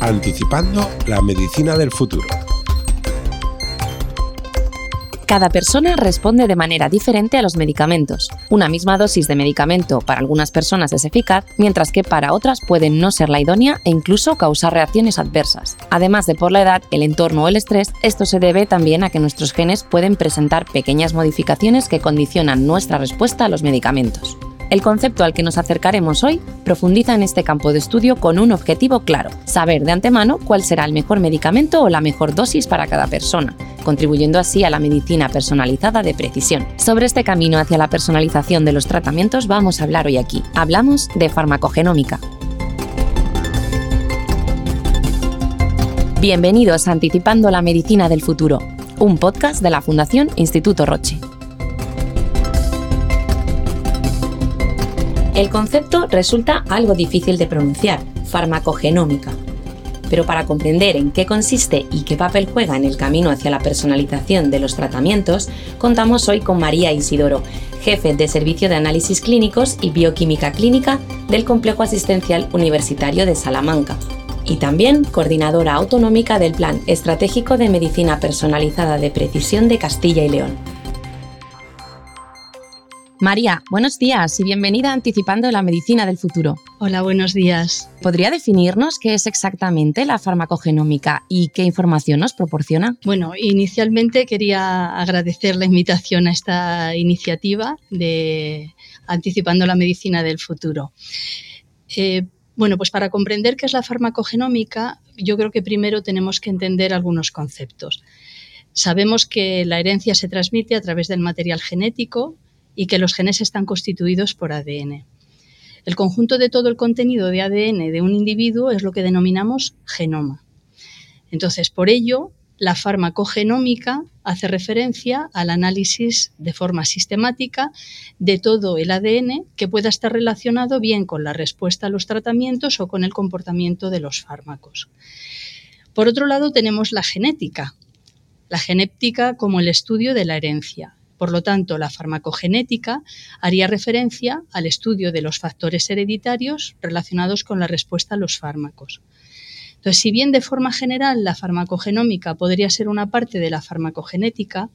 Anticipando la medicina del futuro. Cada persona responde de manera diferente a los medicamentos. Una misma dosis de medicamento para algunas personas es eficaz, mientras que para otras puede no ser la idónea e incluso causar reacciones adversas. Además de por la edad, el entorno o el estrés, esto se debe también a que nuestros genes pueden presentar pequeñas modificaciones que condicionan nuestra respuesta a los medicamentos. El concepto al que nos acercaremos hoy profundiza en este campo de estudio con un objetivo claro, saber de antemano cuál será el mejor medicamento o la mejor dosis para cada persona, contribuyendo así a la medicina personalizada de precisión. Sobre este camino hacia la personalización de los tratamientos vamos a hablar hoy aquí. Hablamos de farmacogenómica. Bienvenidos a Anticipando la Medicina del Futuro, un podcast de la Fundación Instituto Roche. El concepto resulta algo difícil de pronunciar, farmacogenómica. Pero para comprender en qué consiste y qué papel juega en el camino hacia la personalización de los tratamientos, contamos hoy con María Isidoro, jefe de Servicio de Análisis Clínicos y Bioquímica Clínica del Complejo Asistencial Universitario de Salamanca, y también coordinadora autonómica del Plan Estratégico de Medicina Personalizada de Precisión de Castilla y León. María, buenos días y bienvenida a Anticipando la Medicina del Futuro. Hola, buenos días. ¿Podría definirnos qué es exactamente la farmacogenómica y qué información nos proporciona? Bueno, inicialmente quería agradecer la invitación a esta iniciativa de Anticipando la Medicina del Futuro. Eh, bueno, pues para comprender qué es la farmacogenómica, yo creo que primero tenemos que entender algunos conceptos. Sabemos que la herencia se transmite a través del material genético, y que los genes están constituidos por ADN. El conjunto de todo el contenido de ADN de un individuo es lo que denominamos genoma. Entonces, por ello, la farmacogenómica hace referencia al análisis de forma sistemática de todo el ADN que pueda estar relacionado bien con la respuesta a los tratamientos o con el comportamiento de los fármacos. Por otro lado, tenemos la genética. La genética como el estudio de la herencia. Por lo tanto, la farmacogenética haría referencia al estudio de los factores hereditarios relacionados con la respuesta a los fármacos. Entonces, si bien de forma general la farmacogenómica podría ser una parte de la farmacogenética,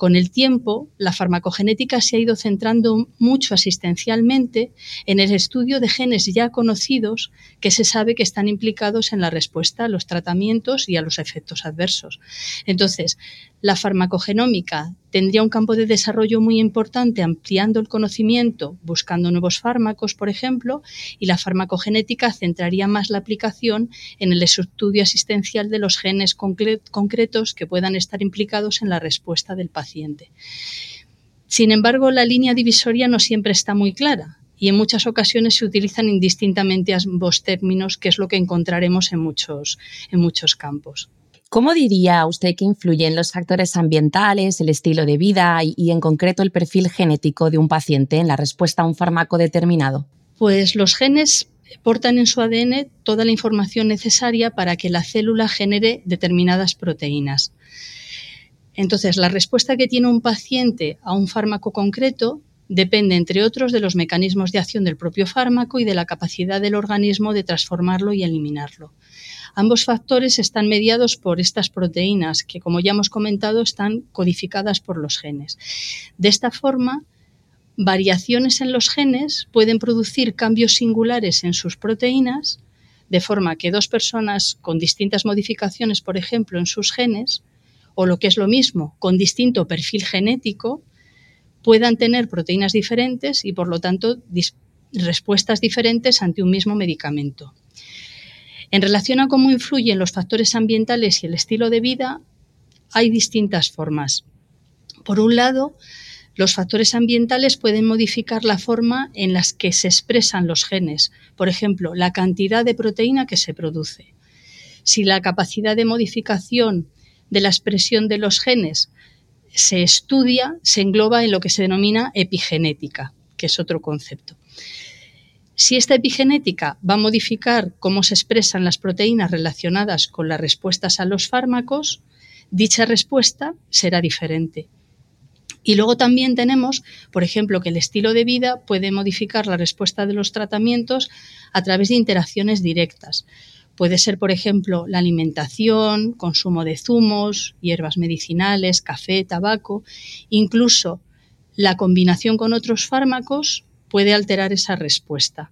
con el tiempo, la farmacogenética se ha ido centrando mucho asistencialmente en el estudio de genes ya conocidos que se sabe que están implicados en la respuesta a los tratamientos y a los efectos adversos. Entonces, la farmacogenómica tendría un campo de desarrollo muy importante ampliando el conocimiento, buscando nuevos fármacos, por ejemplo, y la farmacogenética centraría más la aplicación en el estudio asistencial de los genes concretos que puedan estar implicados en la respuesta del paciente. Sin embargo, la línea divisoria no siempre está muy clara y en muchas ocasiones se utilizan indistintamente ambos términos, que es lo que encontraremos en muchos, en muchos campos. ¿Cómo diría usted que influyen los factores ambientales, el estilo de vida y, en concreto el perfil genético de un paciente en la respuesta a un fármaco determinado? Pues los genes portan en su ADN toda la información necesaria para que la célula genere determinadas proteínas. Entonces, la respuesta que tiene un paciente a un fármaco concreto depende, entre otros, de los mecanismos de acción del propio fármaco y de la capacidad del organismo de transformarlo y eliminarlo. Ambos factores están mediados por estas proteínas que, como ya hemos comentado, están codificadas por los genes. De esta forma, variaciones en los genes pueden producir cambios singulares en sus proteínas, de forma que dos personas con distintas modificaciones, por ejemplo, en sus genes, o lo que es lo mismo, con distinto perfil genético, puedan tener proteínas diferentes y, por lo tanto, respuestas diferentes ante un mismo medicamento. En relación a cómo influyen los factores ambientales y el estilo de vida, hay distintas formas. Por un lado, los factores ambientales pueden modificar la forma en la que se expresan los genes, por ejemplo, la cantidad de proteína que se produce. Si la capacidad de modificación de la expresión de los genes se estudia, se engloba en lo que se denomina epigenética, que es otro concepto. Si esta epigenética va a modificar cómo se expresan las proteínas relacionadas con las respuestas a los fármacos, dicha respuesta será diferente. Y luego también tenemos, por ejemplo, que el estilo de vida puede modificar la respuesta de los tratamientos a través de interacciones directas. Puede ser, por ejemplo, la alimentación, consumo de zumos, hierbas medicinales, café, tabaco, incluso la combinación con otros fármacos puede alterar esa respuesta.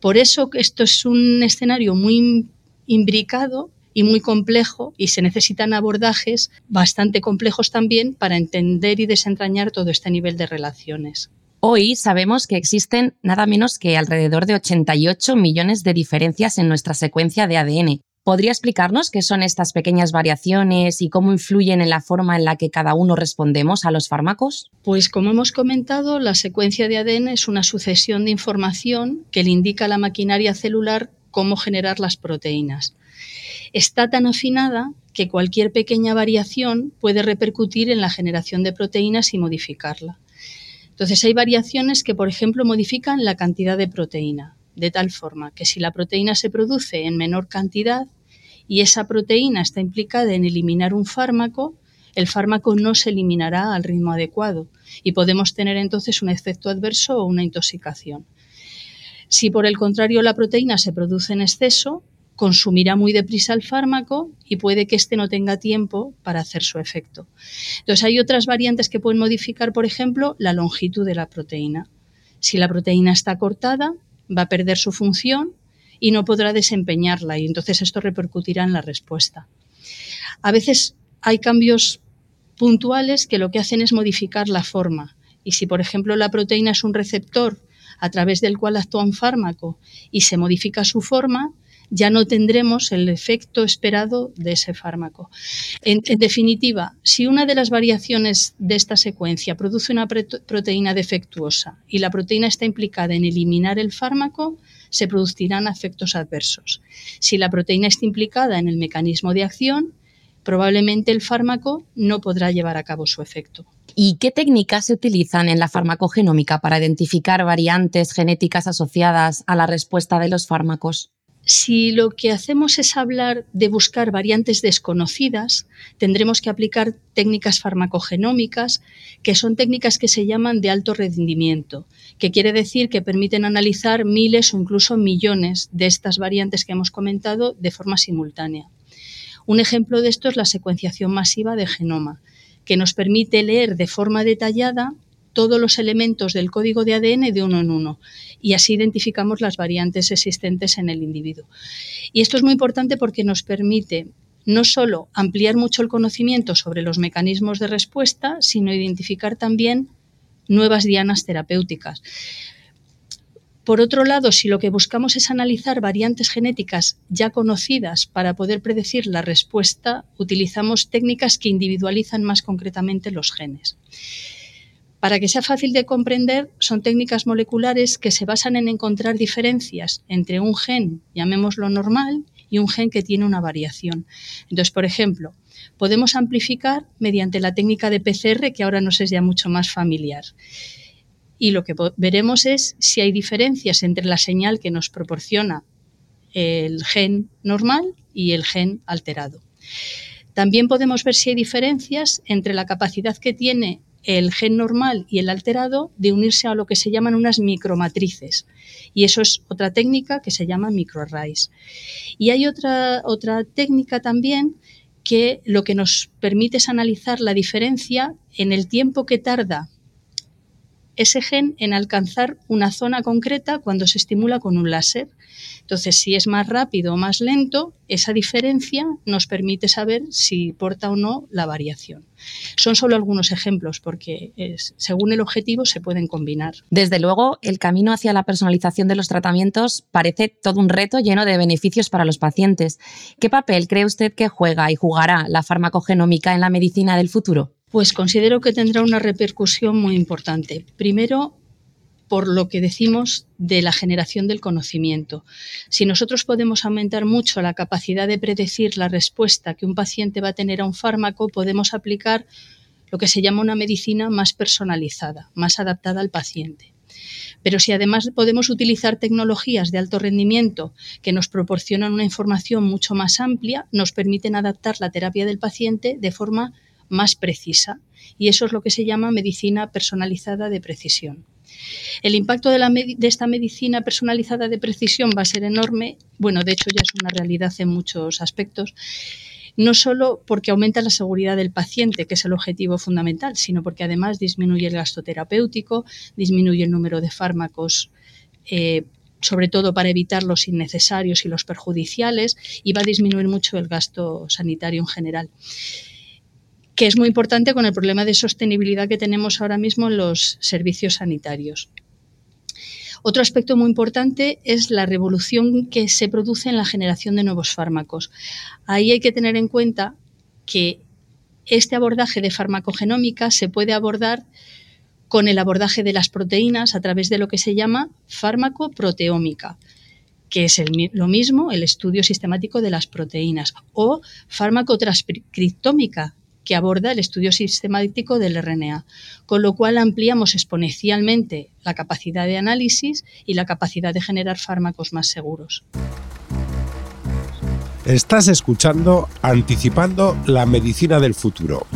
Por eso esto es un escenario muy imbricado y muy complejo y se necesitan abordajes bastante complejos también para entender y desentrañar todo este nivel de relaciones. Hoy sabemos que existen nada menos que alrededor de 88 millones de diferencias en nuestra secuencia de ADN. ¿Podría explicarnos qué son estas pequeñas variaciones y cómo influyen en la forma en la que cada uno respondemos a los fármacos? Pues como hemos comentado, la secuencia de ADN es una sucesión de información que le indica a la maquinaria celular cómo generar las proteínas está tan afinada que cualquier pequeña variación puede repercutir en la generación de proteínas y modificarla. Entonces hay variaciones que, por ejemplo, modifican la cantidad de proteína, de tal forma que si la proteína se produce en menor cantidad y esa proteína está implicada en eliminar un fármaco, el fármaco no se eliminará al ritmo adecuado y podemos tener entonces un efecto adverso o una intoxicación. Si por el contrario la proteína se produce en exceso, consumirá muy deprisa el fármaco y puede que éste no tenga tiempo para hacer su efecto. Entonces hay otras variantes que pueden modificar, por ejemplo, la longitud de la proteína. Si la proteína está cortada, va a perder su función y no podrá desempeñarla y entonces esto repercutirá en la respuesta. A veces hay cambios puntuales que lo que hacen es modificar la forma y si por ejemplo la proteína es un receptor a través del cual actúa un fármaco y se modifica su forma, ya no tendremos el efecto esperado de ese fármaco. En, definitiva, si una de las variaciones de esta secuencia produce una proteína defectuosa y la proteína está implicada en eliminar el fármaco, se producirán efectos adversos. Si la proteína está implicada en el mecanismo de acción, probablemente el fármaco no podrá llevar a cabo su efecto. ¿Y qué técnicas se utilizan en la farmacogenómica para identificar variantes genéticas asociadas a la respuesta de los fármacos? Si lo que hacemos es hablar de buscar variantes desconocidas, tendremos que aplicar técnicas farmacogenómicas, que son técnicas que se llaman de alto rendimiento, que quiere decir que permiten analizar miles o incluso millones de estas variantes que hemos comentado de forma simultánea. Un ejemplo de esto es la secuenciación masiva de genoma, que nos permite leer de forma detallada todos los elementos del código de ADN de uno en uno y así identificamos las variantes existentes en el individuo. Y esto es muy importante porque nos permite no solo ampliar mucho el conocimiento sobre los mecanismos de respuesta, sino identificar también nuevas dianas terapéuticas. Por otro lado, si lo que buscamos es analizar variantes genéticas ya conocidas para poder predecir la respuesta, utilizamos técnicas que individualizan más concretamente los genes. Para que sea fácil de comprender, son técnicas moleculares que se basan en encontrar diferencias entre un gen, llamémoslo normal, y un gen que tiene una variación. Entonces, por ejemplo, podemos amplificar mediante la técnica de PCR, que ahora nos es ya mucho más familiar. Y lo que veremos es si hay diferencias entre la señal que nos proporciona el gen normal y el gen alterado. También podemos ver si hay diferencias entre la capacidad que tiene el gen normal y el alterado de unirse a lo que se llaman unas micromatrices. Y eso es otra técnica que se llama microarrays. Y hay otra, otra técnica también que lo que nos permite es analizar la diferencia en el tiempo que tarda ese gen en alcanzar una zona concreta cuando se estimula con un láser. Entonces, si es más rápido o más lento, esa diferencia nos permite saber si porta o no la variación. Son solo algunos ejemplos porque según el objetivo se pueden combinar. Desde luego, el camino hacia la personalización de los tratamientos parece todo un reto lleno de beneficios para los pacientes. ¿Qué papel cree usted que juega y jugará la farmacogenómica en la medicina del futuro? Pues considero que tendrá una repercusión muy importante. Primero, por lo que decimos de la generación del conocimiento. Si nosotros podemos aumentar mucho la capacidad de predecir la respuesta que un paciente va a tener a un fármaco, podemos aplicar lo que se llama una medicina más personalizada, más adaptada al paciente. Pero si además podemos utilizar tecnologías de alto rendimiento que nos proporcionan una información mucho más amplia, nos permiten adaptar la terapia del paciente de forma más precisa. Y eso es lo que se llama medicina personalizada de precisión. El impacto de, esta medicina personalizada de precisión va a ser enorme. Bueno, de hecho ya es una realidad en muchos aspectos no solo porque aumenta la seguridad del paciente, que es el objetivo fundamental, sino porque además disminuye el gasto terapéutico, disminuye el número de fármacos. Eh, sobre todo para evitar los innecesarios y los perjudiciales, y va a disminuir mucho el gasto sanitario en general que es muy importante con el problema de sostenibilidad que tenemos ahora mismo en los servicios sanitarios. Otro aspecto muy importante es la revolución que se produce en la generación de nuevos fármacos. Ahí hay que tener en cuenta que este abordaje de farmacogenómica se puede abordar con el abordaje de las proteínas a través de lo que se llama fármacoproteómica, que es lo mismo, el estudio sistemático de las proteínas, o farmacotranscriptómica, que aborda el estudio sistemático del RNA, con lo cual ampliamos exponencialmente la capacidad de análisis y la capacidad de generar fármacos más seguros. Estás escuchando Anticipando la Medicina del Futuro,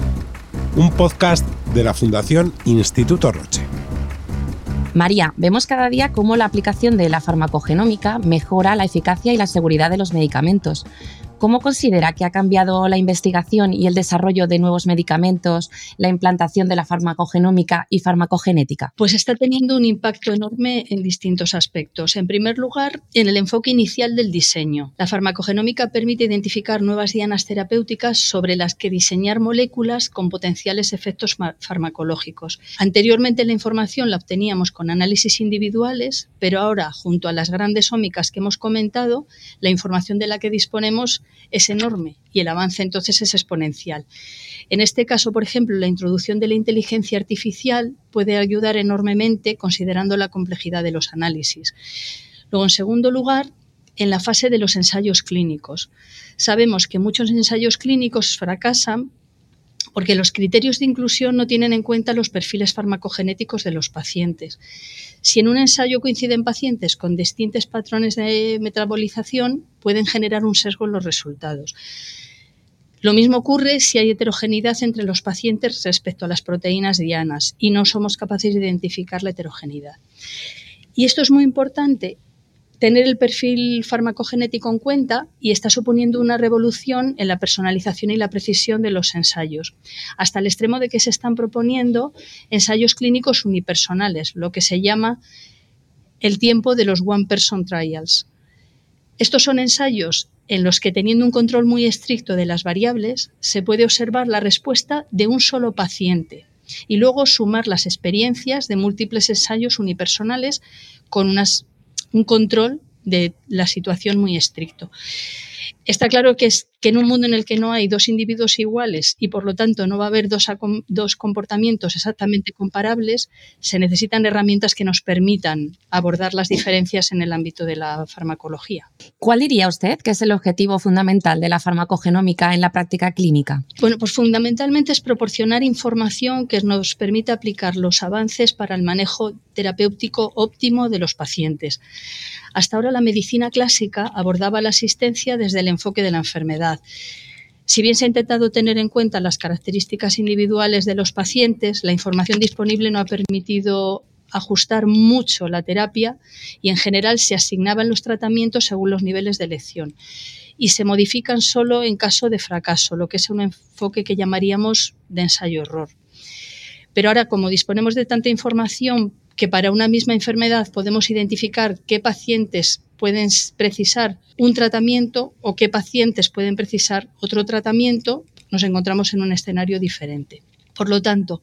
un podcast de la Fundación Instituto Roche. María, vemos cada día cómo la aplicación de la farmacogenómica mejora la eficacia y la seguridad de los medicamentos. ¿Cómo considera que ha cambiado la investigación y el desarrollo de nuevos medicamentos, la implantación de la farmacogenómica y farmacogenética? Pues está teniendo un impacto enorme en distintos aspectos. En primer lugar, en el enfoque inicial del diseño. La farmacogenómica permite identificar nuevas dianas terapéuticas sobre las que diseñar moléculas con potenciales efectos farmacológicos. Anteriormente la información la obteníamos con análisis individuales, pero ahora, junto a las grandes ómicas que hemos comentado, la información de la que disponemos es enorme y el avance entonces es exponencial. En este caso, por ejemplo, la introducción de la inteligencia artificial puede ayudar enormemente considerando la complejidad de los análisis. Luego, en segundo lugar, en la fase de los ensayos clínicos. Sabemos que muchos ensayos clínicos fracasan porque los criterios de inclusión no tienen en cuenta los perfiles farmacogenéticos de los pacientes. Si en un ensayo coinciden pacientes con distintos patrones de metabolización, pueden generar un sesgo en los resultados. Lo mismo ocurre si hay heterogeneidad entre los pacientes respecto a las proteínas dianas y no somos capaces de identificar la heterogeneidad. Y esto es muy importante tener el perfil farmacogenético en cuenta y está suponiendo una revolución en la personalización y la precisión de los ensayos, hasta el extremo de que se están proponiendo ensayos clínicos unipersonales, lo que se llama el tiempo de los One Person Trials. Estos son ensayos en los que teniendo un control muy estricto de las variables, se puede observar la respuesta de un solo paciente y luego sumar las experiencias de múltiples ensayos unipersonales con un control de la situación muy estricto. Está claro que, es, que en un mundo en el que no hay dos individuos iguales y por lo tanto no va a haber dos, dos comportamientos exactamente comparables, se necesitan herramientas que nos permitan abordar las diferencias en el ámbito de la farmacología. ¿Cuál diría usted que es el objetivo fundamental de la farmacogenómica en la práctica clínica? Bueno, pues fundamentalmente es proporcionar información que nos permita aplicar los avances para el manejo terapéutico óptimo de los pacientes. Hasta ahora la medicina clásica abordaba la asistencia desde el enfoque de la enfermedad. Si bien se ha intentado tener en cuenta las características individuales de los pacientes, la información disponible no ha permitido ajustar mucho la terapia y en general se asignaban los tratamientos según los niveles de elección y se modifican solo en caso de fracaso, lo que es un enfoque que llamaríamos de ensayo-error. Pero ahora, como disponemos de tanta información que para una misma enfermedad podemos identificar qué pacientes pueden precisar un tratamiento o qué pacientes pueden precisar otro tratamiento, nos encontramos en un escenario diferente. Por lo tanto,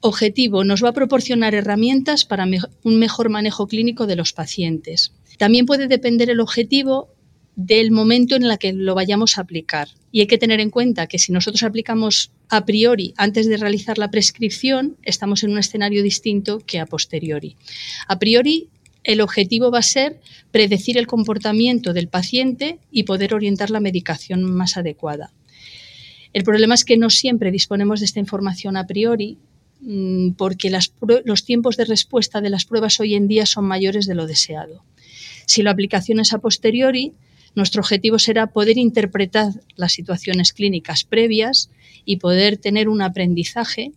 objetivo nos va a proporcionar herramientas para un mejor manejo clínico de los pacientes. También puede depender el objetivo del momento en el que lo vayamos a aplicar. Y hay que tener en cuenta que si nosotros aplicamos a priori antes de realizar la prescripción, estamos en un escenario distinto que a posteriori. A priori, el objetivo va a ser predecir el comportamiento del paciente y poder orientar la medicación más adecuada. El problema es que no siempre disponemos de esta información a priori mm, porque los tiempos de respuesta de las pruebas hoy en día son mayores de lo deseado. Si la aplicación es a posteriori, Nuestro objetivo será poder interpretar las situaciones clínicas previas y poder tener un aprendizaje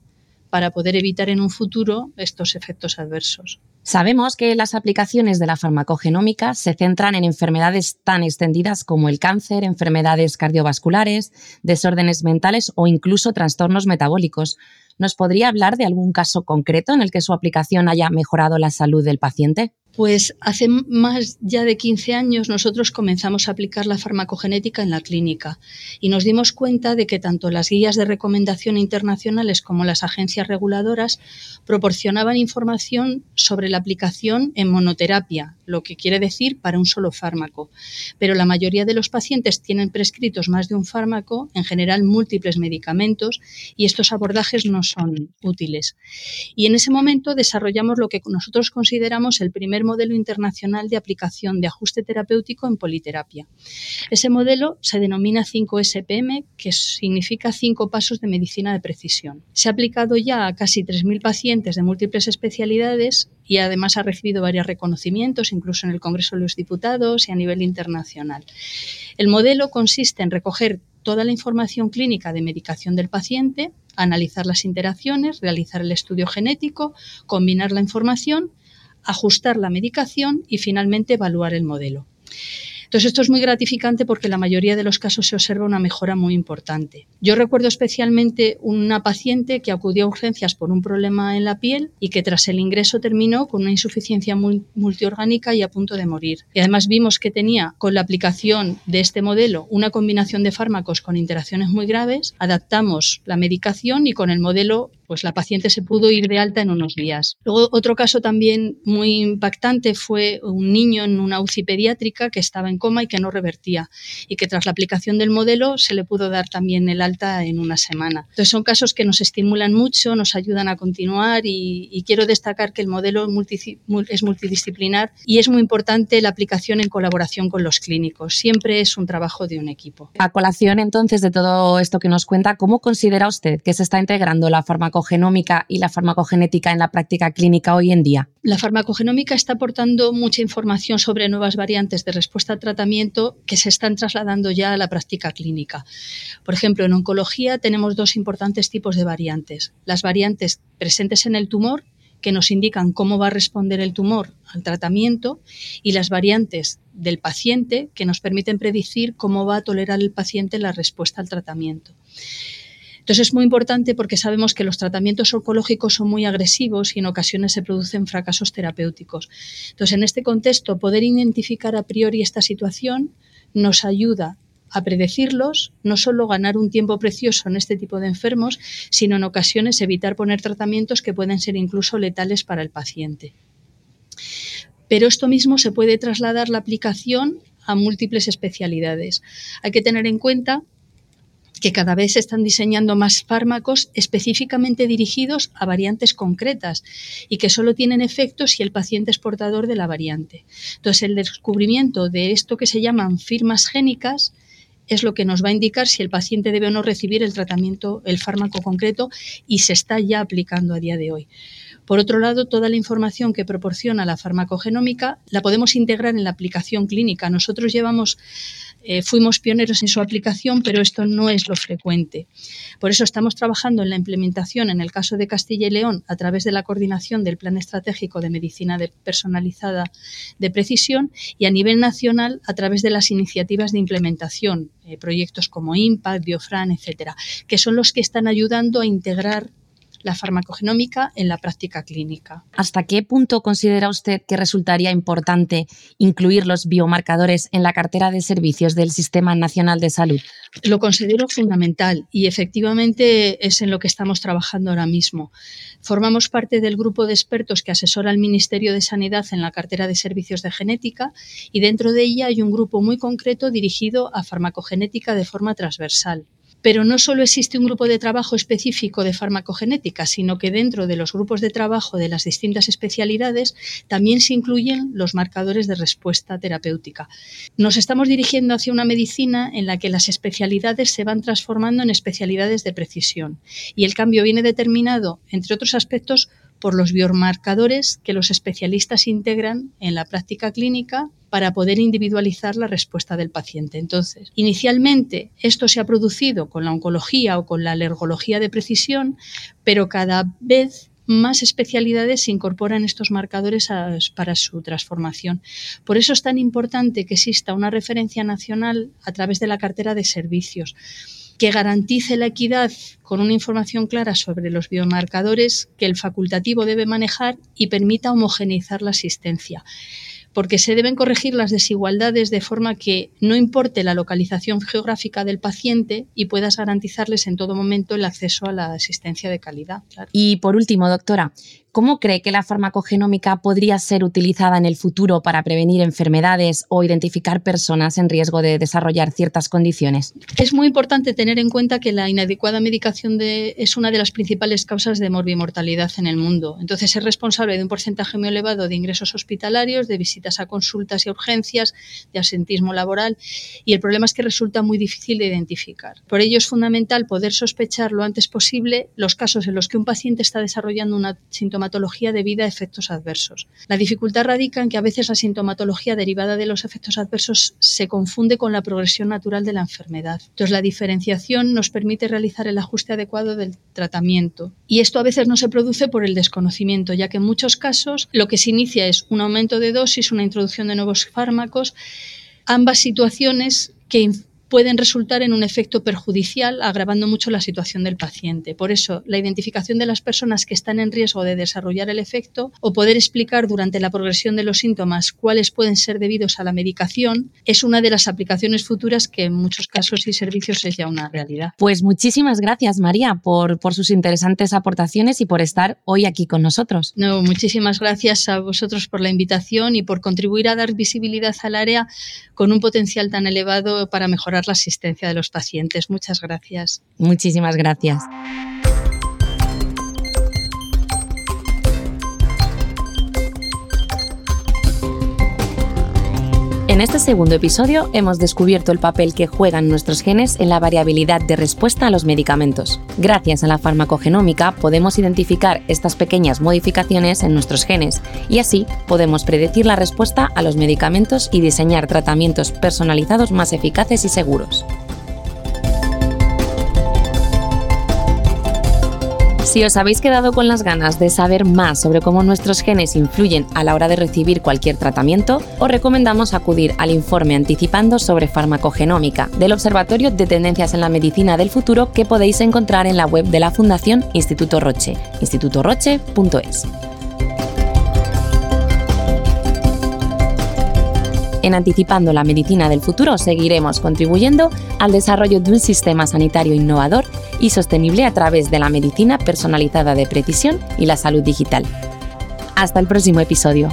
para poder evitar en un futuro estos efectos adversos. Sabemos que las aplicaciones de la farmacogenómica se centran en enfermedades tan extendidas como el cáncer, enfermedades cardiovasculares, desórdenes mentales o incluso trastornos metabólicos. ¿Nos podría hablar de algún caso concreto en el que su aplicación haya mejorado la salud del paciente? Pues hace más ya de 15 años nosotros comenzamos a aplicar la farmacogenética en la clínica y nos dimos cuenta de que tanto las guías de recomendación internacionales como las agencias reguladoras proporcionaban información sobre la aplicación en monoterapia, lo que quiere decir para un solo fármaco. Pero la mayoría de los pacientes tienen prescritos más de un fármaco, en general múltiples medicamentos, y estos abordajes no son útiles. Y en ese momento desarrollamos lo que nosotros consideramos el primer modelo internacional de aplicación de ajuste terapéutico en politerapia. Ese modelo se denomina 5SPM, que significa cinco pasos de medicina de precisión. Se ha aplicado ya a casi 3.000 pacientes de múltiples especialidades y además ha recibido varios reconocimientos, incluso en el Congreso de los Diputados y a nivel internacional. El modelo consiste en recoger toda la información clínica de medicación del paciente, analizar las interacciones, realizar el estudio genético, combinar la información ajustar la medicación y finalmente evaluar el modelo. Entonces, esto es muy gratificante porque en la mayoría de los casos se observa una mejora muy importante. Yo recuerdo especialmente una paciente que acudió a urgencias por un problema en la piel y que tras el ingreso terminó con una insuficiencia multiorgánica y a punto de morir. Y además vimos que tenía con la aplicación de este modelo una combinación de fármacos con interacciones muy graves, adaptamos la medicación y con el modelo pues la paciente se pudo ir de alta en unos días. Luego, otro caso también muy impactante fue un niño en una UCI pediátrica que estaba en coma y que no revertía y que tras la aplicación del modelo se le pudo dar también el alta en una semana. Entonces son casos que nos estimulan mucho, nos ayudan a continuar y, quiero destacar que el modelo es multidisciplinar y es muy importante la aplicación en colaboración con los clínicos. Siempre es un trabajo de un equipo. A colación entonces de todo esto que nos cuenta, ¿cómo considera usted que se está integrando la y la farmacogenética en la práctica clínica hoy en día? La farmacogenómica está aportando mucha información sobre nuevas variantes de respuesta a tratamiento que se están trasladando ya a la práctica clínica. Por ejemplo, en oncología tenemos dos importantes tipos de variantes. Las variantes presentes en el tumor, que nos indican cómo va a responder el tumor al tratamiento, y las variantes del paciente, que nos permiten predecir cómo va a tolerar el paciente la respuesta al tratamiento. Entonces es muy importante porque sabemos que los tratamientos oncológicos son muy agresivos y en ocasiones se producen fracasos terapéuticos. Entonces, en este contexto, poder identificar a priori esta situación nos ayuda a predecirlos, no solo ganar un tiempo precioso en este tipo de enfermos, sino en ocasiones evitar poner tratamientos que pueden ser incluso letales para el paciente. Pero esto mismo se puede trasladar la aplicación a múltiples especialidades. Hay que tener en cuenta que cada vez se están diseñando más fármacos específicamente dirigidos a variantes concretas y que solo tienen efecto si el paciente es portador de la variante. Entonces, el descubrimiento de esto que se llaman firmas génicas es lo que nos va a indicar si el paciente debe o no recibir el tratamiento, el fármaco concreto, y se está ya aplicando a día de hoy. Por otro lado, toda la información que proporciona la farmacogenómica la podemos integrar en la aplicación clínica. Nosotros llevamos eh, fuimos pioneros en su aplicación, pero esto no es lo frecuente. Por eso estamos trabajando en la implementación, en el caso de Castilla y León, a través de la coordinación del Plan Estratégico de Medicina Personalizada de Precisión y a nivel nacional a través de las iniciativas de implementación, eh, proyectos como IMPACT, Biofran, etcétera, que son los que están ayudando a integrar la farmacogenómica en la práctica clínica. ¿Hasta qué punto considera usted que resultaría importante incluir los biomarcadores en la cartera de servicios del Sistema Nacional de Salud? Lo considero fundamental y efectivamente es en lo que estamos trabajando ahora mismo. Formamos parte del grupo de expertos que asesora al Ministerio de Sanidad en la cartera de servicios de genética y dentro de ella hay un grupo muy concreto dirigido a farmacogenética de forma transversal. Pero no solo existe un grupo de trabajo específico de farmacogenética, sino que dentro de los grupos de trabajo de las distintas especialidades también se incluyen los marcadores de respuesta terapéutica. Nos estamos dirigiendo hacia una medicina en la que las especialidades se van transformando en especialidades de precisión y el cambio viene determinado, entre otros aspectos, por los biomarcadores que los especialistas integran en la práctica clínica para poder individualizar la respuesta del paciente. Entonces, inicialmente esto se ha producido con la oncología o con la alergología de precisión, pero cada vez más especialidades se incorporan estos marcadores para su transformación. Por eso es tan importante que exista una referencia nacional a través de la cartera de servicios que garantice la equidad con una información clara sobre los biomarcadores que el facultativo debe manejar y permita homogeneizar la asistencia porque se deben corregir las desigualdades de forma que no importe la localización geográfica del paciente y puedas garantizarles en todo momento el acceso a la asistencia de calidad. Y por último, doctora, ¿Cómo cree que la farmacogenómica podría ser utilizada en el futuro para prevenir enfermedades o identificar personas en riesgo de desarrollar ciertas condiciones? Es muy importante tener en cuenta que la inadecuada medicación es una de las principales causas de morbimortalidad en el mundo. Entonces es responsable de un porcentaje muy elevado de ingresos hospitalarios, de visitas a consultas y urgencias, de asentismo laboral y el problema es que resulta muy difícil de identificar. Por ello es fundamental poder sospechar lo antes posible los casos en los que un paciente está desarrollando una sintomatología sintomatología debida a efectos adversos. La dificultad radica en que a veces la sintomatología derivada de los efectos adversos se confunde con la progresión natural de la enfermedad. Entonces, la diferenciación nos permite realizar el ajuste adecuado del tratamiento. Y esto a veces no se produce por el desconocimiento, ya que en muchos casos lo que se inicia es un aumento de dosis, una introducción de nuevos fármacos, ambas situaciones que pueden resultar en un efecto perjudicial, agravando mucho la situación del paciente. Por eso, la identificación de las personas que están en riesgo de desarrollar el efecto o poder explicar durante la progresión de los síntomas cuáles pueden ser debidos a la medicación es una de las aplicaciones futuras que en muchos casos y servicios es ya una realidad. Pues muchísimas gracias, María, por, por sus interesantes aportaciones y por estar hoy aquí con nosotros. No, muchísimas gracias a vosotros por la invitación y por contribuir a dar visibilidad al área con un potencial tan elevado para mejorar la asistencia de los pacientes. Muchas gracias. Muchísimas gracias. En este segundo episodio hemos descubierto el papel que juegan nuestros genes en la variabilidad de respuesta a los medicamentos. Gracias a la farmacogenómica podemos identificar estas pequeñas modificaciones en nuestros genes y así podemos predecir la respuesta a los medicamentos y diseñar tratamientos personalizados más eficaces y seguros. Si os habéis quedado con las ganas de saber más sobre cómo nuestros genes influyen a la hora de recibir cualquier tratamiento, os recomendamos acudir al informe anticipando sobre farmacogenómica del Observatorio de Tendencias en la Medicina del Futuro que podéis encontrar en la web de la Fundación Instituto Roche, institutoroche.es. En Anticipando la Medicina del Futuro seguiremos contribuyendo al desarrollo de un sistema sanitario innovador y sostenible a través de la medicina personalizada de precisión y la salud digital. Hasta el próximo episodio.